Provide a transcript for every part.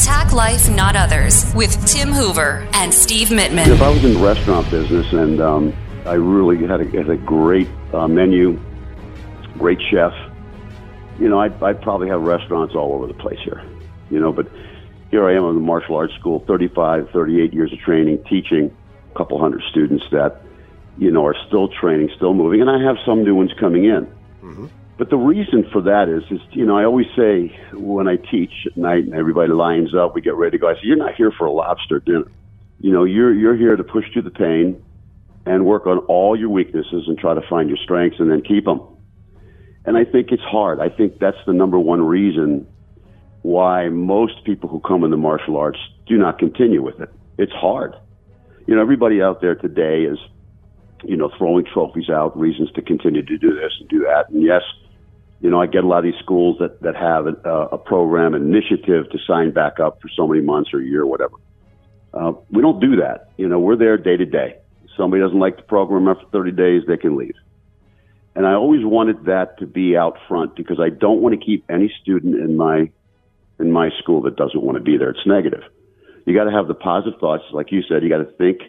Attack Life, Not Others with Tim Hoover and Steve Mittman. If I was in the restaurant business and um, I really had a, had a great uh, menu, great chef, you know, I'd, I'd probably have restaurants all over the place here, you know, but here I am in the martial arts school, 35, 38 years of training, teaching a couple hundred students that, you know, are still training, still moving, and I have some new ones coming in. Mm-hmm. But the reason for that is, is you know, I always say when I teach at night and everybody lines up, we get ready to go. I say, you're not here for a lobster dinner. You know, you're you're here to push through the pain and work on all your weaknesses and try to find your strengths and then keep them. And I think it's hard. I think that's the number one reason why most people who come in the martial arts do not continue with it. It's hard. You know, everybody out there today is, you know, throwing trophies out, reasons to continue to do this and do that. And yes, you know, I get a lot of these schools that, that have a, a program, initiative to sign back up for so many months or a year or whatever. Uh, we don't do that. You know, we're there day to day. Somebody doesn't like the program after 30 days, they can leave. And I always wanted that to be out front because I don't want to keep any student in my in my school that doesn't want to be there. It's negative. You got to have the positive thoughts, like you said. You got to think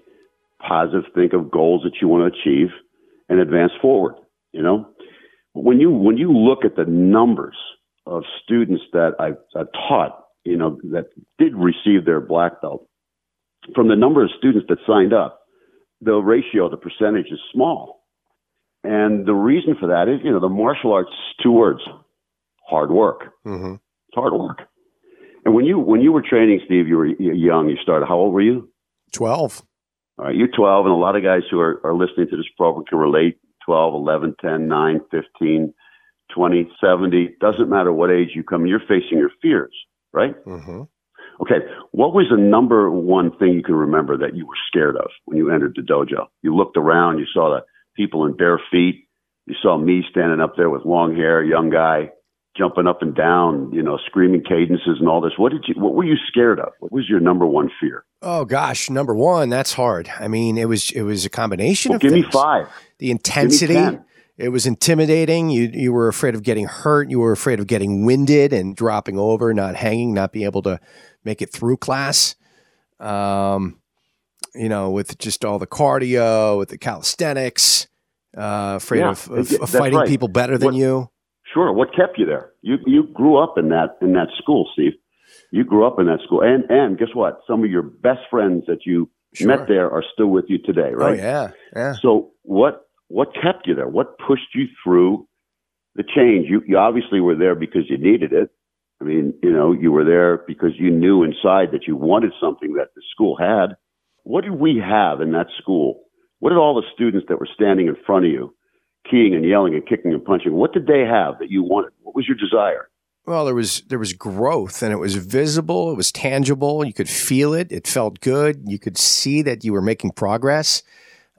positive, think of goals that you want to achieve, and advance forward. You know, when you when you look at the numbers of students that I, I taught, you know, that did receive their black belt, from the number of students that signed up, the ratio, the percentage is small. And the reason for that is, you know, the martial arts, two words, hard work. Mm-hmm. It's hard work. And when you when you were training, Steve, you were young. You started. How old were you? Twelve. All right, you're twelve, and a lot of guys who are, are listening to this program can relate. 12, 11, 10, 9, 15, 20, 70, doesn't matter what age you come, you're facing your fears, right? Mm-hmm. Okay, what was the number one thing you can remember that you were scared of when you entered the dojo? You looked around, you saw the people in bare feet, you saw me standing up there with long hair, young guy, jumping up and down, you know, screaming cadences and all this. What did you what were you scared of? What was your number one fear? Oh gosh, number one, that's hard. I mean, it was it was a combination well, of give things. me 5. The intensity it was intimidating. You you were afraid of getting hurt. You were afraid of getting winded and dropping over, not hanging, not being able to make it through class. Um, you know, with just all the cardio, with the calisthenics, uh, afraid yeah, of, of, of fighting right. people better than what, you. Sure. What kept you there? You you grew up in that in that school, Steve. You grew up in that school, and and guess what? Some of your best friends that you sure. met there are still with you today, oh, right? Oh yeah, yeah. So what what kept you there? What pushed you through the change? You you obviously were there because you needed it. I mean, you know, you were there because you knew inside that you wanted something that the school had. What did we have in that school? What did all the students that were standing in front of you keying and yelling and kicking and punching. What did they have that you wanted? What was your desire? Well, there was there was growth and it was visible, it was tangible, you could feel it, it felt good, you could see that you were making progress.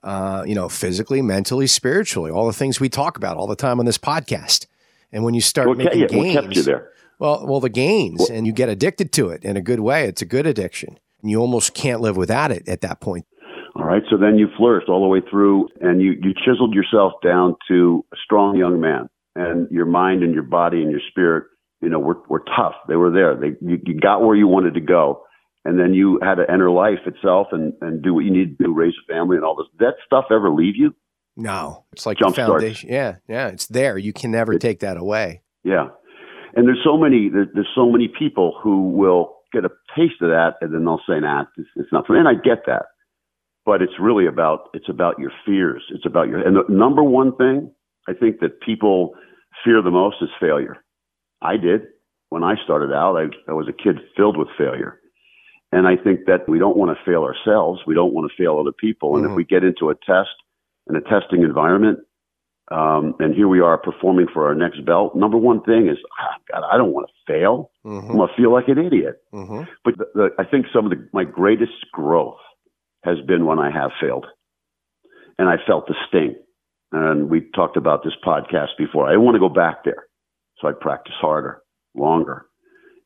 Uh, you know, physically, mentally, spiritually, all the things we talk about all the time on this podcast. And when you start what making kept, gains, what kept you there? Well, well, the gains, and you get addicted to it in a good way. It's a good addiction, and you almost can't live without it at that point. All right. So then you flourished all the way through and you, you chiseled yourself down to a strong young man and your mind and your body and your spirit, you know, were, were tough. They were there. They, you, you got where you wanted to go. And then you had to enter life itself and, and do what you need to do, raise a family and all this. Did that stuff ever leave you? No, it's like Jump the foundation. Starts. Yeah. Yeah. It's there. You can never it, take that away. Yeah. And there's so many, there, there's so many people who will get a taste of that and then they'll say, nah, it's, it's not for me. And I get that but it's really about it's about your fears. It's about your and the number one thing I think that people fear the most is failure. I did when I started out. I, I was a kid filled with failure, and I think that we don't want to fail ourselves. We don't want to fail other people. And mm-hmm. if we get into a test in a testing environment, um, and here we are performing for our next belt. Number one thing is, oh, God, I don't want to fail. Mm-hmm. I'm gonna feel like an idiot. Mm-hmm. But the, the, I think some of the, my greatest growth has been when I have failed. And I felt the sting. And we talked about this podcast before. I want to go back there. So I practice harder, longer.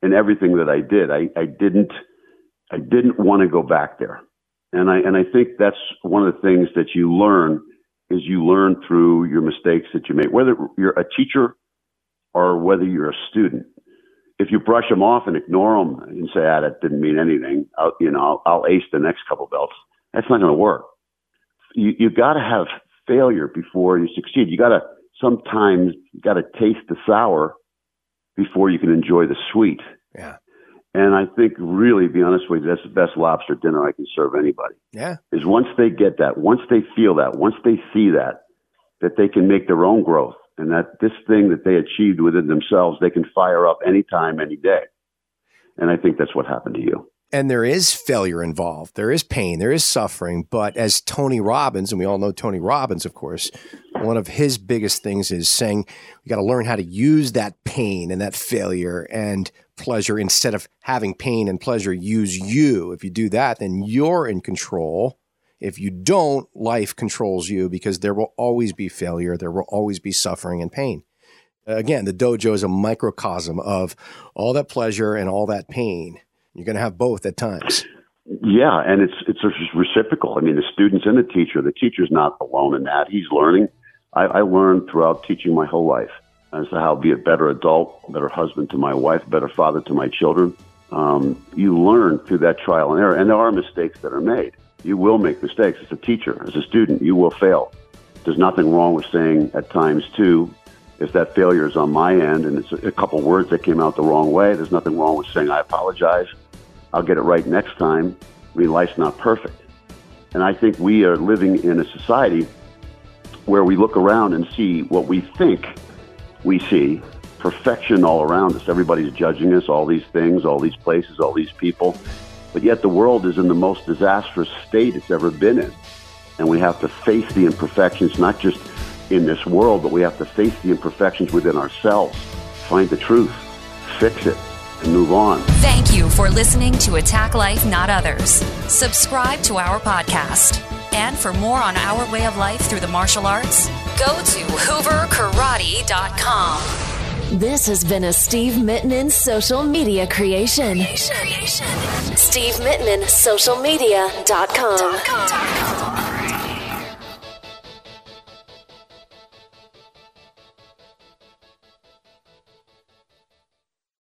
And everything that I did, I, I didn't I didn't want to go back there. And I and I think that's one of the things that you learn is you learn through your mistakes that you make, whether you're a teacher or whether you're a student. If you brush them off and ignore them and say, ah, that didn't mean anything, I'll, you know, I'll, I'll ace the next couple belts. That's not going to work. You, you got to have failure before you succeed. You got to sometimes you got to taste the sour before you can enjoy the sweet. Yeah. And I think, really, be honest with you, that's the best lobster dinner I can serve anybody. Yeah. Is once they get that, once they feel that, once they see that, that they can make their own growth and that this thing that they achieved within themselves, they can fire up anytime, any day. And I think that's what happened to you. And there is failure involved. There is pain. There is suffering. But as Tony Robbins, and we all know Tony Robbins, of course, one of his biggest things is saying we got to learn how to use that pain and that failure and pleasure instead of having pain and pleasure use you. If you do that, then you're in control if you don't, life controls you because there will always be failure, there will always be suffering and pain. Again, the dojo is a microcosm of all that pleasure and all that pain. You're going to have both at times. Yeah, and it's it's reciprocal. I mean, the students and the teacher. The teacher's not alone in that. He's learning. I, I learned throughout teaching my whole life as to how to be a better adult, better husband to my wife, better father to my children. Um, you learn through that trial and error, and there are mistakes that are made. You will make mistakes. As a teacher, as a student, you will fail. There's nothing wrong with saying at times, too, if that failure is on my end and it's a couple words that came out the wrong way, there's nothing wrong with saying, I apologize. I'll get it right next time. I mean, life's not perfect. And I think we are living in a society where we look around and see what we think we see perfection all around us. Everybody's judging us, all these things, all these places, all these people. But yet the world is in the most disastrous state it's ever been in. And we have to face the imperfections, not just in this world, but we have to face the imperfections within ourselves, find the truth, fix it, and move on. Thank you for listening to Attack Life, Not Others. Subscribe to our podcast. And for more on our way of life through the martial arts, go to hooverkarate.com. This has been a Steve Mittman social media creation. Steve Mittman, socialmedia.com.